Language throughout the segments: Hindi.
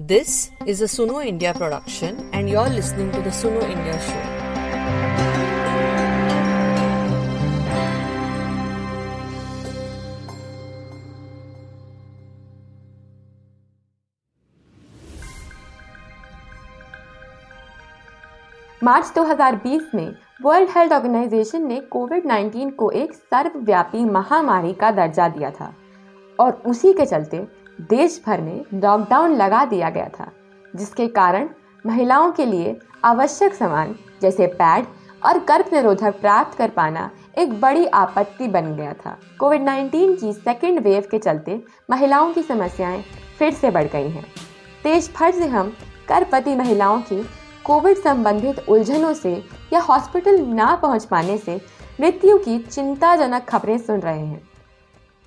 This is a Suno India production, and you're listening to the Suno India show. मार्च 2020 में वर्ल्ड हेल्थ ऑर्गेनाइजेशन ने कोविड 19 को एक सर्वव्यापी महामारी का दर्जा दिया था और उसी के चलते देश भर में लॉकडाउन लगा दिया गया था, जिसके कारण महिलाओं के लिए आवश्यक सामान जैसे पैड और गर्भ निरोधक प्राप्त कर पाना एक बड़ी आपत्ति बन गया था। कोविड 19 की सेकेंड वेव के चलते महिलाओं की समस्याएँ फिर से बढ़ गई हैं। देश भर से हम गर्भवती महिलाओं की कोविड संबंधित उलझनों से या हॉस्पिटल ना पहुँच पाने से मृत्यु की चिंताजनक खबरें सुन रहे हैं।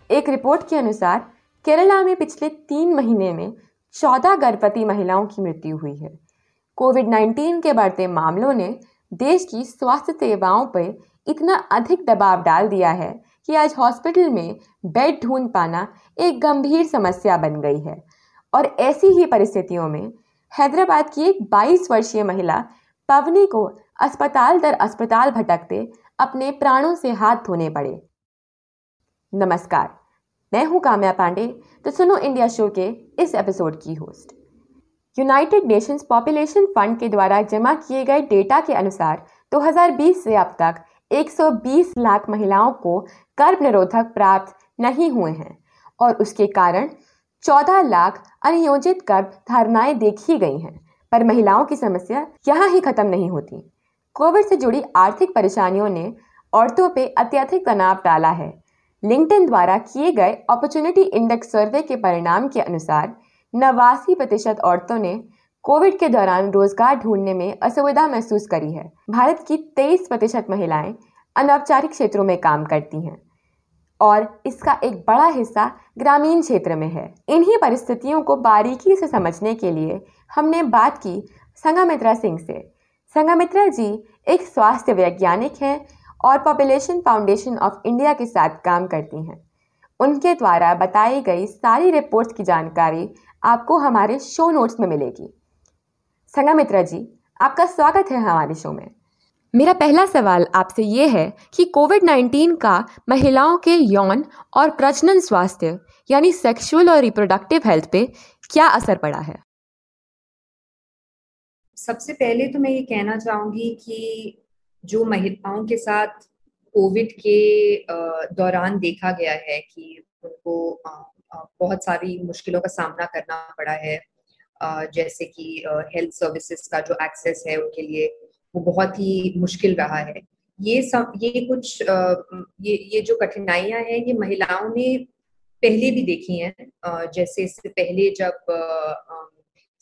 एक रिपोर्ट के अनुसार केरला में पिछले तीन महीने में चौदह गर्भवती महिलाओं की मृत्यु हुई है। कोविड 19 के बढ़ते मामलों ने देश की स्वास्थ्य सेवाओं पर इतना अधिक दबाव डाल दिया है कि आज हॉस्पिटल में बेड ढूंढ पाना एक गंभीर समस्या बन गई है। और ऐसी ही परिस्थितियों में हैदराबाद की एक 22 वर्षीय महिला पवनी को अस्पताल दर अस्पताल भटकते अपने प्राणों से हाथ धोने पड़े। नमस्कार। मैं हूँ काम्या पांडे तो सुनो इंडिया शो के इस एपिसोड की host. United Nations Population Fund के द्वारा जमा किए गए डेटा के अनुसार 2020 से अब तक 120 लाख महिलाओं को गर्भ निरोधक प्राप्त नहीं हुए हैं और उसके कारण 14 लाख अनियोजित गर्भ धारणाएँ देखी गई हैं, पर महिलाओं की समस्या यहाँ ही खत्म नहीं होती। कोविड से जुड़ी आर्थिक परेशानियों ने औरतों पर अत्यधिक तनाव डाला है। लिंक्डइन द्वारा किए गए अपॉर्चुनिटी इंडेक्स सर्वे के परिणाम के अनुसार, नवासी प्रतिशत औरतों ने कोविड के दौरान रोज़गार ढूँढने में असुविधा महसूस करी है। भारत की 23 प्रतिशत महिलाएँ अनौपचारिक क्षेत्रों में काम करती हैं और इसका एक बड़ा हिस्सा ग्रामीण क्षेत्र में है। इन्हीं परिस्थितियों को बारीकी से समझने के लिए हमने बात की संगामित्रा सिंह से। संगामित्रा जी एक स्वास्थ्य वैज्ञानिक हैं और पॉपुलेशन फाउंडेशन ऑफ़ इंडिया के साथ काम करती हैं। उनके द्वारा बताई गई सारी रिपोर्ट्स की जानकारी आपको हमारे शो नोट्स में मिलेगी। संगामित्रा जी, आपका स्वागत है हमारे शो में। मेरा पहला सवाल आपसे ये है कि कोविड 19 का महिलाओं के यौन और प्रजनन स्वास्थ्य, यानी सेक्सुअल और रिप्रोडक्टिव हेल्थ पे क्या असर पड़ा है? सबसे पहले तो मैं ये कहना चाहूँगी कि जो महिलाओं के साथ कोविड के दौरान देखा गया है कि उनको बहुत सारी मुश्किलों का सामना करना पड़ा है। जैसे कि हेल्थ सर्विसेज़ का जो एक्सेस है उनके लिए वो बहुत ही मुश्किल रहा है। ये सब ये कुछ ये ये जो कठिनाइयाँ हैं ये महिलाओं ने पहले भी देखी हैं। जैसे इससे पहले जब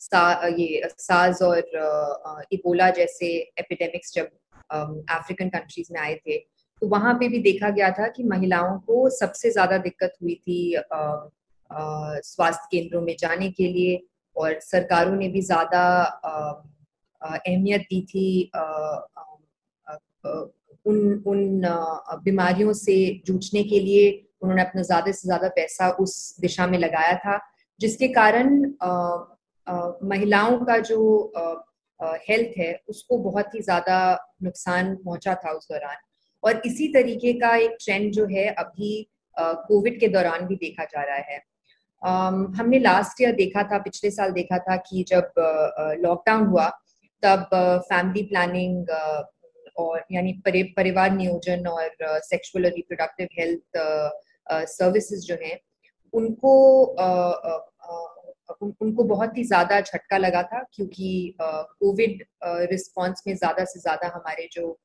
सा, ये साज और इबोला जैसे एपिडेमिक्स जब अफ्रीकन कंट्रीज़ में आए थे तो वहाँ पे भी देखा गया था कि महिलाओं को सबसे ज़्यादा दिक्कत हुई थी स्वास्थ्य केंद्रों में जाने के लिए और सरकारों ने भी ज़्यादा अहमियत दी थी उन उन बीमारियों से जूझने के लिए उन्होंने अपना ज़्यादा से ज़्यादा पैसा उस दिशा में लगाया था, जिसके कारण महिलाओं का जो हेल्थ है उसको बहुत ही ज़्यादा नुकसान पहुँचा था उस दौरान। और इसी तरीके का एक ट्रेंड जो है अभी कोविड के दौरान भी देखा जा रहा है। हमने लास्ट ईयर देखा था पिछले साल देखा था कि जब लॉकडाउन हुआ तब फैमिली प्लानिंग और यानी परि, परिवार नियोजन और सेक्सुअल और रिप्रोडक्टिव हेल्थ सर्विसेज़ जो हैं उनको उन, उनको बहुत ही ज़्यादा झटका लगा था क्योंकि कोविड रिस्पॉन्स में ज़्यादा से ज़्यादा हमारे जो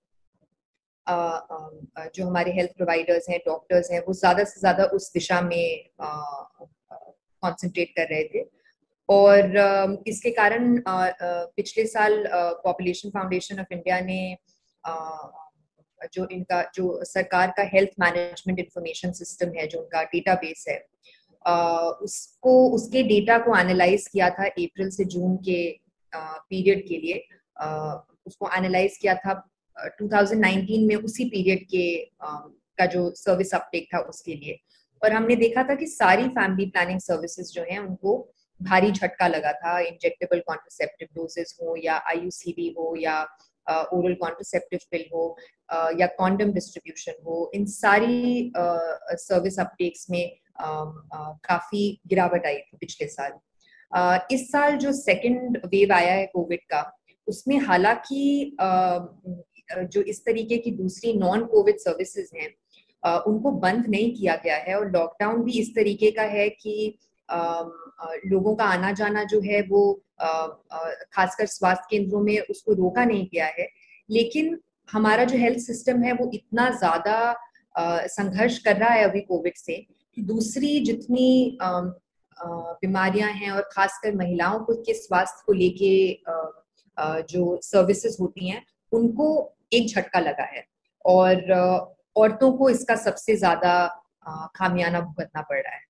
जो हमारे हेल्थ प्रोवाइडर्स हैं डॉक्टर्स हैं वो ज़्यादा से ज़्यादा उस दिशा में कंसंट्रेट कर रहे थे। और इसके कारण पिछले साल पॉपुलेशन फाउंडेशन ऑफ़ इंडिया ने जो इनका जो सरकार का हेल्थ मैनेजमेंट इंफॉर्मेशन सिस्टम है जो उनका डेटाबेस है उसको, उसके डेटा को एनालाइज किया था अप्रैल से जून के पीरियड के लिए। उसको एनालाइज किया था 2019 में उसी पीरियड के का जो सर्विस अपटेक था उसके लिए। और हमने देखा था कि सारी फैमिली प्लानिंग सर्विसेज़ जो हैं, उनको भारी झटका लगा था। इंजेक्टेबल कॉन्ट्रोसेप्टिव डोजेस हो या आईयूसीबी हो या ओरल कॉन्ट्रोसेप्टिव पिल हो या कॉन्डम डिस्ट्रीब्यूशन हो, इन सारी सर्विस अपटेक्स में काफ़ी गिरावट आई थी पिछले साल। इस साल जो सेकेंड वेव आया है कोविड का, उसमें हालाँकि जो इस तरीके की दूसरी नॉन कोविड सर्विसेज़ हैं उनको बंद नहीं किया गया है और लॉकडाउन भी इस तरीके का है कि लोगों का आना जाना जो है वो खासकर स्वास्थ्य केंद्रों में उसको रोका नहीं गया है। लेकिन हमारा जो हेल्थ सिस्टम है वो इतना ज़्यादा संघर्ष कर रहा है अभी कोविड से दूसरी जितनी बीमारियाँ हैं और खासकर महिलाओं को, के स्वास्थ्य को लेके जो सर्विसेज़ होती हैं, उनको एक झटका लगा है। और औरतों को इसका सबसे ज़्यादा खामियाना भुगतना पड़ रहा है।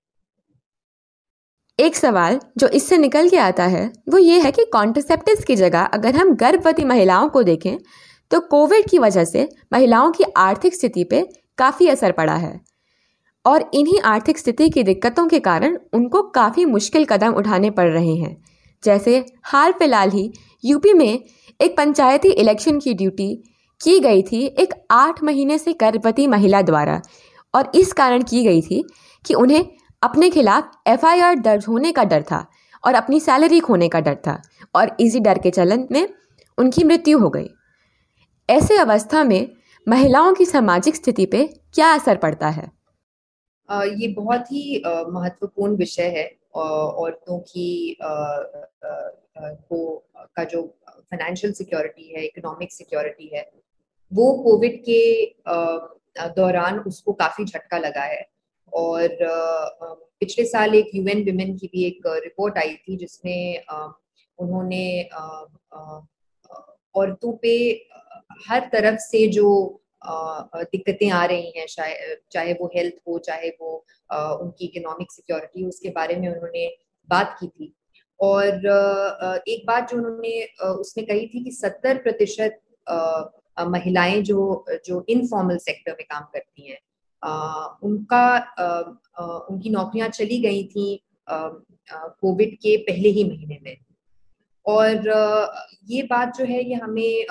एक सवाल जो इससे निकल के आता है, वो ये है कि कॉन्ट्रसेप्टिव की जगह अगर हम गर्भवती महिलाओं को देखें तो कोविड की वजह से महिलाओं की आर्थिक स्थिति पे काफ़ी असर पड़ा है। और इन्हीं आर्थिक स्थिति की दिक्कतों के कारण उनको काफ़ी मुश्किल कदम उठाने पड़ रहे हैं। जैसे हाल फ़िलहाल ही यूपी में एक पंचायती इलेक्शन की ड्यूटी की गई थी एक आठ महीने से गर्भवती महिला द्वारा और इस कारण की गई थी कि उन्हें अपने खिलाफ एफआईआर दर्ज होने का डर था और अपनी सैलरी खोने का डर था और इसी डर के चलन में उनकी मृत्यु हो गई। ऐसे अवस्था में महिलाओं की सामाजिक स्थिति पे क्या असर पड़ता है? ये बहुत ही महत्वपूर्ण विषय है औरतों की को, का जो फाइनेंशियल सिक्योरिटी है इकोनॉमिक सिक्योरिटी है, वो कोविड के दौरान उसको काफ़ी झटका लगा है। और पिछले साल एक यूएन विमेन की भी एक रिपोर्ट आई थी, जिसमें उन्होंने औरतों पे हर तरफ़ से जो दिक्कतें आ रही हैं चाहे वो हेल्थ हो, चाहे वो उनकी इकोनॉमिक सिक्योरिटी उसके बारे में उन्होंने बात की थी। और एक बात जो उन्होंने उसने कही थी कि सत्तर प्रतिशत महिलाएँ जो जो इनफॉर्मल सेक्टर में काम करती हैं उनका उनकी नौकरियाँ चली गई थी कोविड के पहले ही महीने में। और ये बात जो है, ये हमें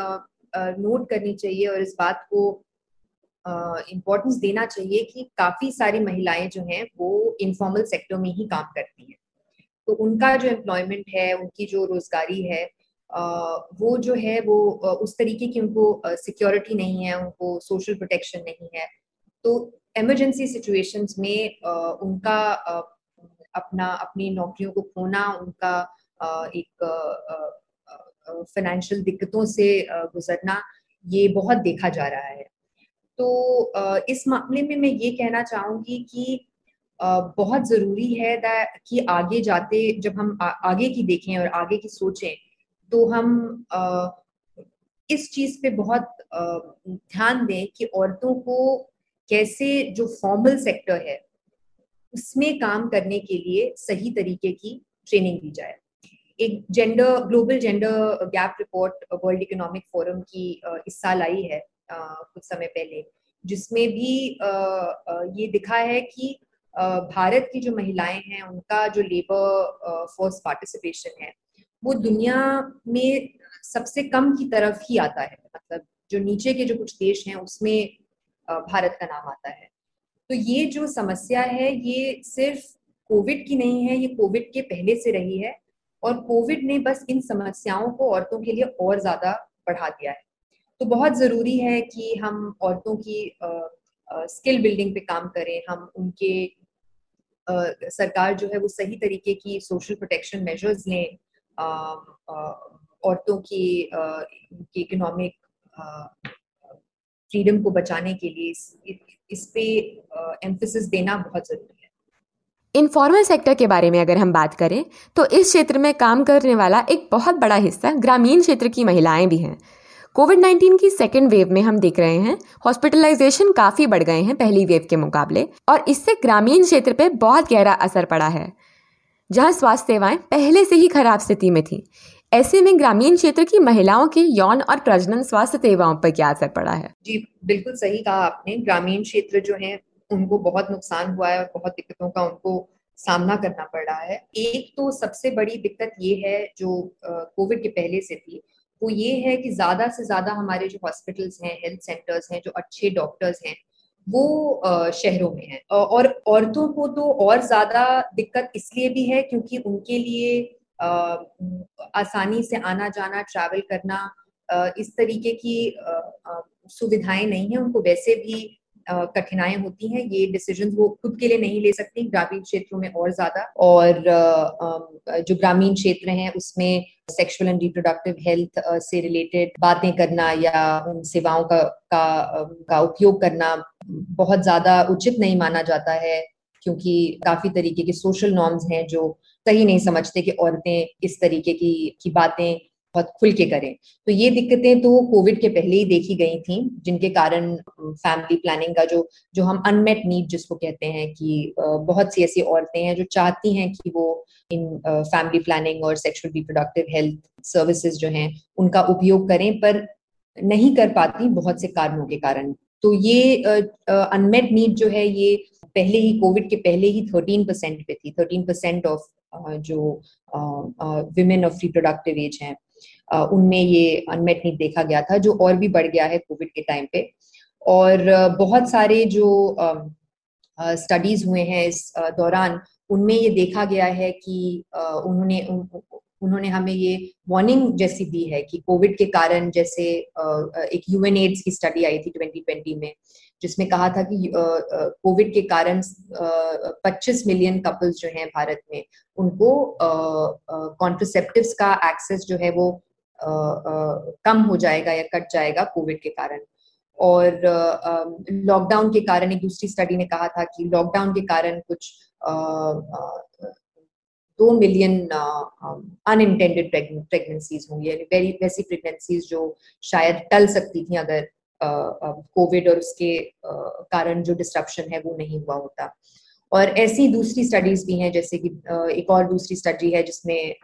नोट करनी चाहिए और इस बात को इम्पोर्टेंस देना चाहिए कि काफ़ी सारी महिलाएँ जो हैं, वो इनफॉर्मल सेक्टर में ही काम करती हैं। तो उनका जो एम्प्लॉयमेंट है, उनकी जो रोजगारी है वो जो है, वो उस तरीके की उनको सिक्योरिटी नहीं है, उनको सोशल प्रोटेक्शन नहीं है। तो इमरजेंसी सिचुएशंस में उनका अपना, अपनी नौकरियों को खोना, उनका एक फाइनेंशियल दिक्कतों से गुजरना, ये बहुत देखा जा रहा है। तो इस मामले में मैं ये कहना चाहूँगी कि बहुत ज़रूरी है कि आगे जाते, जब हम आगे की देखें और आगे की सोचें तो हम इस चीज़ पे बहुत ध्यान दें कि औरतों को कैसे जो फॉर्मल सेक्टर है, उसमें काम करने के लिए सही तरीके की ट्रेनिंग दी जाए। एक gender global gender gap report World Economic Forum की इस साल आई है कुछ समय पहले, जिसमें भी ये दिखा है कि भारत की जो महिलाएँ हैं, उनका जो लेबर फोर्स पार्टिसिपेशन है, वो दुनिया में सबसे कम की तरफ़ ही आता है। मतलब जो नीचे के जो कुछ देश हैं, उसमें भारत का नाम आता है। तो ये जो समस्या है, ये सिर्फ़ कोविड की नहीं है, ये कोविड के पहले से रही है। और कोविड ने बस इन समस्याओं को औरतों के लिए और ज़्यादा बढ़ा दिया है। तो बहुत ज़रूरी है कि हम औरतों की स्किल बिल्डिंग पे काम करें हम उनके आ, सरकार जो है वो सही तरीके की सोशल प्रोटेक्शन मेजर्स लें औरतों की उनकी इकोनॉमिक फ्रीडम को बचाने के लिए इस, इस पे एम्फोसिस देना बहुत ज़रूरी है। इनफॉर्मल सेक्टर के बारे में अगर हम बात करें तो इस क्षेत्र में काम करने वाला एक बहुत बड़ा हिस्सा ग्रामीण क्षेत्र की महिलाएँ भी हैं। कोविड 19 की सेकेंड वेव में हम देख रहे हैं हॉस्पिटलाइजेशन काफ़ी बढ़ गए हैं पहली वेव के मुकाबले, और इससे ग्रामीण क्षेत्र पे बहुत गहरा असर पड़ा है। जहाँ स्वास्थ्य सेवाएँ पहले से ही खराब स्थिति में थी, ऐसे में ग्रामीण क्षेत्र की महिलाओं के यौन और प्रजनन स्वास्थ्य सेवाओं पर क्या असर पड़ा है? जी, बिल्कुल सही कहा आपने। ग्रामीण क्षेत्र जो है उनको बहुत नुकसान हुआ है और बहुत दिक्कतों का उनको सामना करना पड़ रहा है। एक तो सबसे बड़ी दिक्कत ये है जो कोविड के पहले से थी, वो ये है कि ज़्यादा से ज़्यादा हमारे जो हॉस्पिटल्स हैं, हेल्थ सेंटर्स हैं, जो अच्छे डॉक्टर्स हैं, वो शहरों में है। और औरतों को तो और ज़्यादा दिक्कत इसलिए भी है क्योंकि उनके लिए आसानी से आना जाना ट्रैवल करना इस तरीके की सुविधाएँ नहीं है उनको, वैसे भी कठिनाई होती हैं ये डिसीज़न वो खुद के लिए नहीं ले सकती ग्रामीण क्षेत्रों में और ज़्यादा। और जो ग्रामीण क्षेत्र हैं उसमें सेक्सुअल एंड रिप्रोडक्टिव हेल्थ से रिलेटेड बातें करना या उन सेवाओं का का, का उपयोग करना बहुत ज़्यादा उचित नहीं माना जाता है क्योंकि काफ़ी तरीके के सोशल नॉर्म्स हैं जो सही नहीं समझते कि औरतें इस तरीके की की बातें बहुत खुल के करें। तो ये दिक्कतें तो कोविड के पहले ही देखी गई थी जिनके कारण फैमिली प्लानिंग का जो जो हम अनमेट नीड जिसको कहते हैं कि बहुत सी ऐसी औरतें हैं जो चाहती हैं कि वो इन फैमिली प्लानिंग और सेक्सुअल रिप्रोडक्टिव हेल्थ सर्विसेज़ जो हैं उनका उपयोग करें पर नहीं कर पाती बहुत से कारणों के कारण। तो ये अनमेट uh, नीड जो है ये पहले ही कोविड के पहले ही थर्टीन परसेंट पे थी। थर्टीन परसेंट ऑफ़ जो विमेन ऑफ़ रिप्रोडक्टिव एज हैं। उनमें ये अनमेट नीड देखा गया था, जो और भी बढ़ गया है कोविड के टाइम पे। और बहुत सारे जो स्टडीज़ हुए हैं इस दौरान, उनमें ये देखा गया है कि उन्होंने उन्होंने हमें ये वार्निंग जैसी दी है कि कोविड के कारण जैसे एक यूएन एड्स की स्टडी आई थी 2020 में, जिसमें कहा था कि कोविड के कारण 25 मिलियन कपल्स जो हैं भारत में, उनको कॉन्ट्रोसेप्टिव्स का एक्सेस जो है वो कम हो जाएगा या कट जाएगा कोविड के कारण। और लॉकडाउन के कारण एक दूसरी स्टडी ने कहा था कि लॉकडाउन के कारण कुछ दो मिलियन अनइंटेंडेड प्रेगनेंसीज होंगी। यानी वेरी वैसी प्रेगनेंसीज जो शायद टल सकती थी अगर कोविड और उसके कारण जो डिस्ट्रप्शन है वो नहीं हुआ होता। और ऐसी दूसरी स्टडीज़ भी हैं जैसे कि एक और दूसरी स्टडी है जिसमें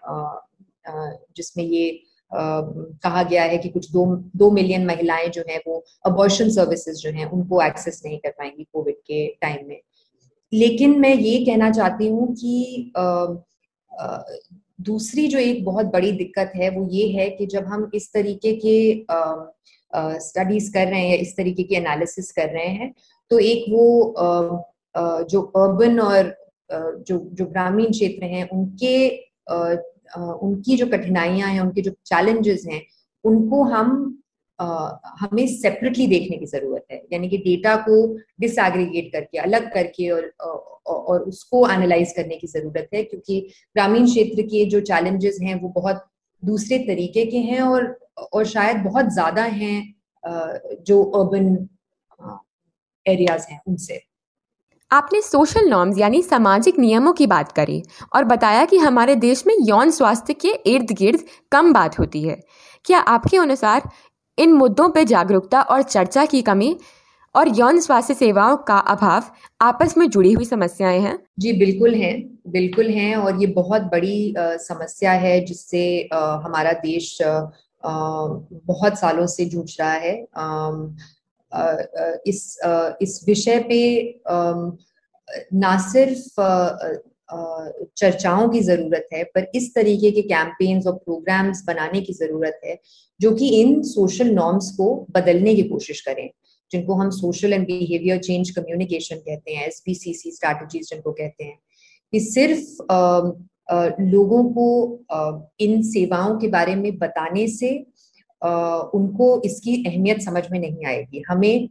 जिसमें ये कहा गया है कि कुछ दो दो मिलियन महिलाएँ जो हैं वो अबॉर्शन सर्विसेज़ जो हैं उनको एक्सेस नहीं कर पाएँगी कोविड के टाइम में। लेकिन मैं ये कहना चाहती हूँ कि दूसरी जो एक बहुत बड़ी दिक्कत है वो ये है कि जब हम इस तरीके के स्टडीज़ कर रहे हैं इस तरीके की एनालिसिस कर रहे हैं तो एक वो जो अर्बन और जो जो ग्रामीण क्षेत्र हैं उनके उनकी जो कठिनाइयाँ हैं, उनके जो चैलेंजेस हैं, उनको हम हमें सेपरेटली देखने की ज़रूरत है। यानी कि डेटा को डिसएग्रीगेट करके, अलग करके और और उसको एनालाइज करने की ज़रूरत है, क्योंकि ग्रामीण क्षेत्र के जो चैलेंजेस हैं, वो बहुत दूसरे तरीके के हैं और और शायद बहुत ज़्यादा हैं जो अर्बन एरियाज़ हैं उनसे। आपने सोशल नॉर्म्स यानी सामाजिक नियमों की बात करी और बताया कि हमारे देश में यौन स्वास्थ्य के इर्द गिर्द कम बात होती है। क्या आपके अनुसार इन मुद्दों पर जागरूकता और चर्चा की कमी और यौन स्वास्थ्य सेवाओं का अभाव आपस में जुड़ी हुई समस्याएँ हैं? जी बिल्कुल हैं बिल्कुल हैं और ये बहुत बड़ी आ, समस्या है जिससे हमारा देश आ, बहुत सालों से जूझ रहा है। इस इस विषय पे ना सिर्फ़ चर्चाओं की ज़रूरत है पर इस तरीके के कैंपेन्स और प्रोग्राम्स बनाने की ज़रूरत है जो कि इन सोशल नॉर्म्स को बदलने की कोशिश करें। जिनको हम social and behaviour change communication कहते हैं एस स्ट्रैटेजीज जिनको कहते हैं कि सिर्फ़ आ, आ, लोगों को आ, इन सेवाओं के बारे में बताने से उनको इसकी अहमियत समझ में नहीं आएगी। हमें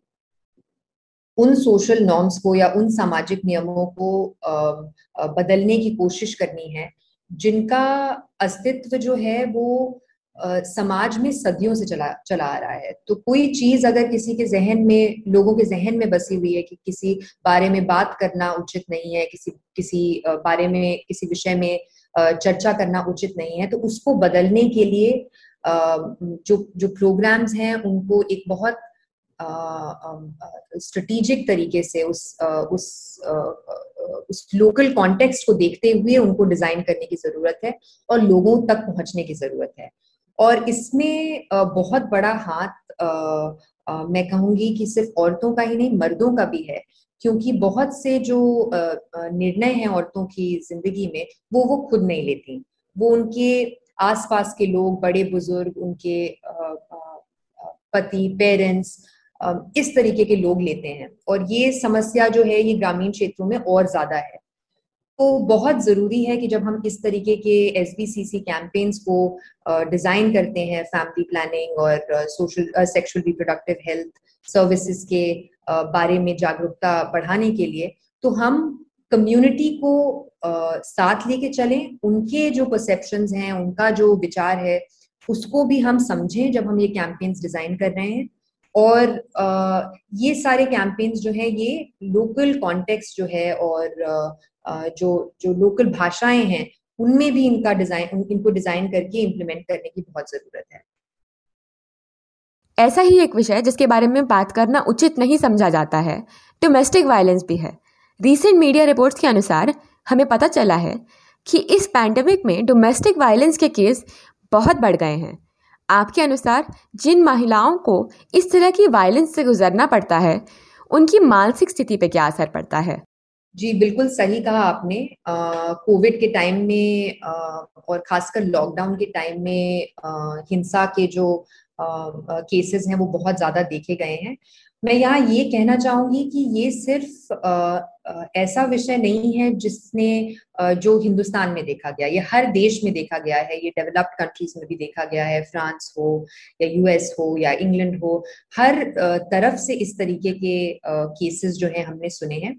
उन सोशल नॉर्म्स को या उन सामाजिक नियमों को बदलने की कोशिश करनी है, जिनका अस्तित्व जो है वो समाज में सदियों से चला चला आ रहा है। तो कोई चीज़ अगर किसी के जहन में, लोगों के जहन में बसी हुई है कि किसी बारे में बात करना उचित नहीं है, किसी किसी बारे में, किसी विषय में चर्चा करना उचित नहीं है तो उसको बदलने के लिए जो जो प्रोग्राम्स हैं, उनको एक बहुत स्ट्रेटेजिक तरीके से उस उस उस लोकल कॉन्टेक्स्ट को देखते हुए उनको डिज़ाइन करने की ज़रूरत है और लोगों तक पहुँचने की ज़रूरत है। और इसमें बहुत बड़ा हाथ मैं कहूँगी कि सिर्फ़ औरतों का ही नहीं, मर्दों का भी है, क्योंकि बहुत से जो निर्णय हैं औरतों की ज़िंदगी में, वो वो खुद नहीं लेती। वो उनके आसपास के लोग, बड़े बुज़ुर्ग, उनके पति, पेरेंट्स इस तरीके के लोग लेते हैं। और ये समस्या जो है, ये ग्रामीण क्षेत्रों में और ज़्यादा है। तो बहुत ज़रूरी है कि जब हम इस तरीके के S B C C campaigns को डिज़ाइन करते हैं फैमिली प्लानिंग और social sexual reproductive health services के बारे में जागरूकता बढ़ाने के लिए तो हम कम्युनिटी को साथ लेके चलें उनके जो परसेप्शन हैं उनका जो विचार है उसको भी हम समझें जब हम ये कैंपेन्स डिज़ाइन कर रहे हैं। और आ, ये सारे कैंपेन्स जो हैं ये लोकल कॉन्टेक्स्ट जो है और आ, जो जो लोकल भाषाएँ हैं उनमें भी इनका डिज़ाइन इनको डिज़ाइन करके इम्प्लीमेंट करने की बहुत ज़रूरत है। ऐसा ही एक विषय जिसके बारे में बात करना उचित नहीं समझा जाता है। डोमेस्टिक वायलेंस भी है। रीसेंट मीडिया रिपोर्ट्स के अनुसार हमें पता चला है कि इस पैंडेमिक में डोमेस्टिक वायलेंस के केस बहुत बढ़ गए हैं। आपके अनुसार जिन महिलाओं को इस तरह की वायलेंस से गुजरना पड़ता है उनकी मानसिक स्थिति पर क्या असर पड़ता है? जी बिल्कुल सही कहा आपने। कोविड के टाइम में आ, और खासकर लॉकडाउन के टाइम में आ, हिंसा के जो केसेस हैं वो बहुत ज़्यादा देखे गए हैं। मैं यहाँ ये कहना चाहूँगी कि ये सिर्फ़ आ, ऐसा विषय नहीं है जिसने जो हिंदुस्तान में देखा गया ये हर देश में देखा गया है ये डेवलप्ड कंट्रीज़ में भी देखा गया है फ्रांस हो या यूएस हो या इंग्लैंड हो हर तरफ़ से इस तरीके के केसेस जो है हमने सुने हैं।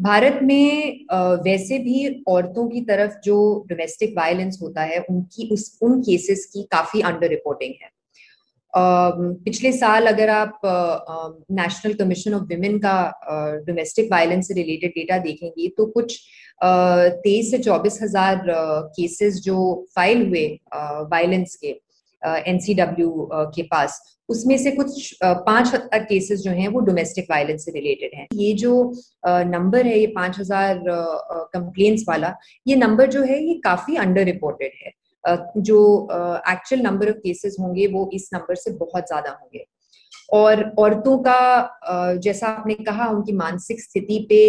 भारत में वैसे भी औरतों की तरफ़ जो डोमेस्टिक वायलेंस होता है उनकी उस उन केसेस की काफ़ी अंडर रिपोर्टिंग है। पिछले साल अगर आप नेशनल कमीशन ऑफ़ विमेन का डोमेस्टिक वायलेंस से रिलेटेड डेटा देखेंगे तो कुछ तेईस से चौबीस हज़ार केसेस जो फ़ाइल हुए वायलेंस के एनसीडब्ल्यू के पास, उसमें से कुछ पाँच हज़ार केसेस जो हैं वो डोमेस्टिक वायलेंस से रिलेटेड हैं। ये जो नंबर है, ये पाँच हज़ार कंप्लेन्स वाला, ये नंबर जो है, ये काफ़ी अंडर रिपोर्टेड है। जो एक्चुअल नंबर ऑफ़ केसेस होंगे, वो इस नंबर से बहुत ज़्यादा होंगे। और औरतों का जैसा आपने कहा, उनकी मानसिक स्थिति पे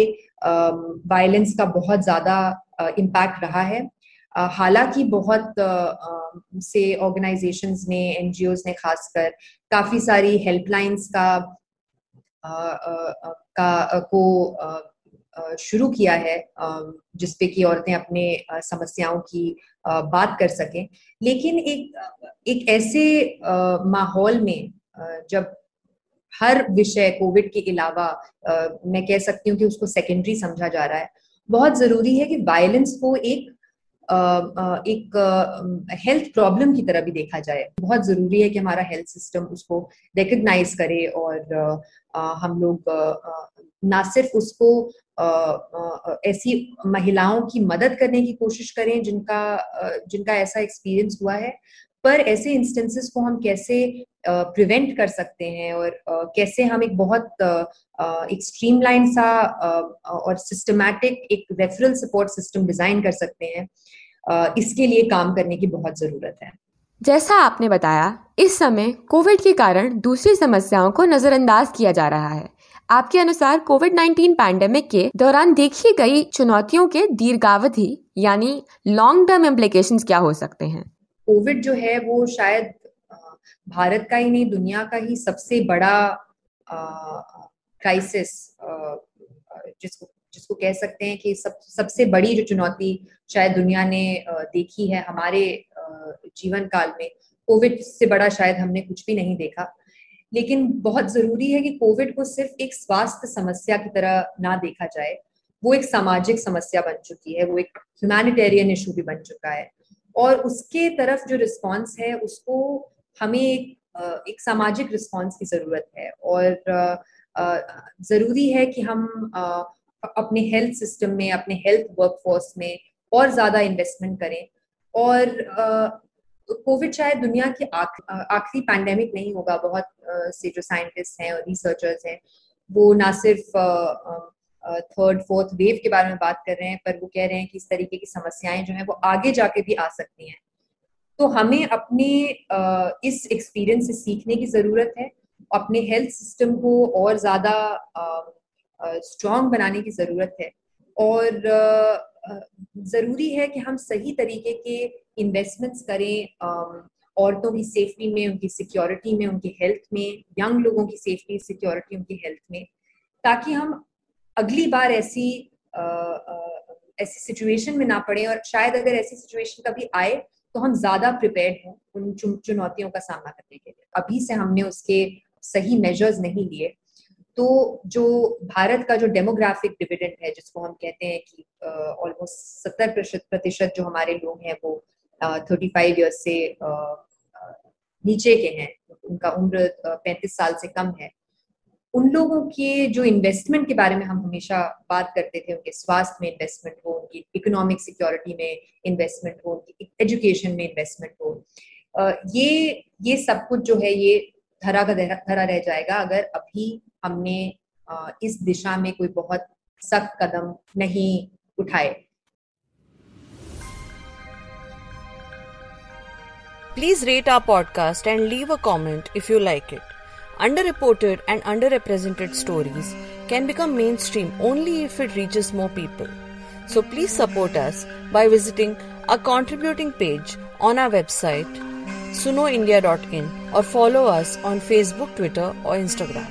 वायलेंस का बहुत ज़्यादा इम्पैक्ट रहा है। हालाँकि बहुत से ऑर्गेनाइजेशंस ने एनजीओ ने खासकर काफ़ी सारी हेल्पलाइंस का का को शुरू किया है जिसपे कि औरतें अपने समस्याओं की बात कर सकें। लेकिन एक एक ऐसे माहौल में जब हर विषय कोविड के अलावा मैं कह सकती हूँ कि उसको सेकेंडरी समझा जा रहा है, बहुत ज़रूरी है कि वायलेंस को एक एक हेल्थ प्रॉब्लम की तरह भी देखा जाए। बहुत ज़रूरी है कि हमारा हेल्थ सिस्टम उसको रिकग्नाइज करे और हम लोग ना सिर्फ़ उसको ऐसी महिलाओं की मदद करने की कोशिश करें जिनका जिनका ऐसा एक्सपीरियंस हुआ है, पर ऐसे इंस्टेंसेस को हम कैसे प्रिवेंट कर सकते हैं और कैसे हम एक बहुत एक स्ट्रीमलाइन सा और सिस्टमैटिक एक रेफरल सपोर्ट सिस्टम डिज़ाइन कर सकते हैं इसके लिए काम करने की बहुत ज़रूरत है। जैसा आपने बताया, इस समय कोविड के कारण दूसरी समस्याओं को नजरअंदाज किया जा रहा है। आपके अनुसार कोविड 19 पैंडेमिक के दौरान देखी गई चुनौतियों के दीर्घावधि, यानी लॉन्ग टर्म इम्प्लीकेशन क्या हो सकते हैं? कोविड जो है, वो शायद भारत का ही नहीं, दुनिया का ही सबसे बड़ा क्राइसिस जिसको जिसको कह सकते हैं कि सब, सबसे बड़ी जो चुनौती शायद दुनिया ने देखी है हमारे जीवन काल में, कोविड से बड़ा शायद हमने कुछ भी नहीं देखा। लेकिन बहुत ज़रूरी है कि कोविड को सिर्फ़ एक स्वास्थ्य समस्या की तरह ना देखा जाए। वो एक सामाजिक समस्या बन चुकी है, वो एक ह्यूमैनिटेरियन इशू भी बन चुका है। और उसके तरफ़ जो रिस्पॉन्स है, उसको हमें एक एक सामाजिक रिस्पॉन्स की ज़रूरत है। और ज़रूरी है कि हम अपने हेल्थ सिस्टम में, अपने हेल्थ वर्कफोर्स में और ज़्यादा इन्वेस्टमेंट करें। और कोविड शायद दुनिया की आखिरी पैंडेमिक नहीं होगा। बहुत से जो साइंटिस्ट हैं और रिसर्चर्स हैं, वो ना सिर्फ़ थर्ड फोर्थ वेव के बारे में बात कर रहे हैं, पर वो कह रहे हैं कि इस तरीके की समस्याएँ जो हैं, वो आगे जाके भी आ सकती हैं। तो हमें अपने इस एक्सपीरियंस से सीखने की ज़रूरत है। अपने हेल्थ सिस्टम को और ज़्यादा स्ट्रॉन्ग बनाने की ज़रूरत है। और ज़रूरी है कि हम सही तरीके के इन्वेस्टमेंट्स करें औरतों की सेफ्टी में, उनकी सिक्योरिटी में, उनकी हेल्थ में यंग लोगों की सेफ्टी सिक्योरिटी उनकी हेल्थ में, ताकि हम अगली बार ऐसी ऐसी सिचुएशन में ना पड़े और शायद अगर ऐसी सिचुएशन कभी आए तो हम ज़्यादा प्रिपेयर्ड हों उन चुनौतियों का सामना करने के लिए। अभी से हमने उसके सही मेजर्स नहीं लिए। तो जो भारत का जो डेमोग्राफिक डिविडेंड है, जिसको हम कहते हैं कि ऑलमोस्ट सत्तर प्रतिशत जो हमारे लोग हैं, वो थर्टी फाइव ईयर्स से नीचे के हैं, उनका उम्र पैंतीस साल से कम है। उन लोगों के जो इन्वेस्टमेंट के बारे में हम हमेशा बात करते थे, उनके स्वास्थ्य में इन्वेस्टमेंट हो, उनकी इकोनॉमिक सिक्योरिटी में इन्वेस्टमेंट हो, उनकी एजुकेशन में इन्वेस्टमेंट हो ये ये सब कुछ जो है, ये धरा का धरा रह जाएगा अगर अभी हमने इस दिशा में कोई बहुत सख्त कदम नहीं उठाए। Please rate our podcast and leave a comment if you like it. Underreported and underrepresented stories can become mainstream only if it reaches more people. So please support us by visiting our contributing page on our website sunoindia.in or follow us on Facebook, Twitter, or Instagram.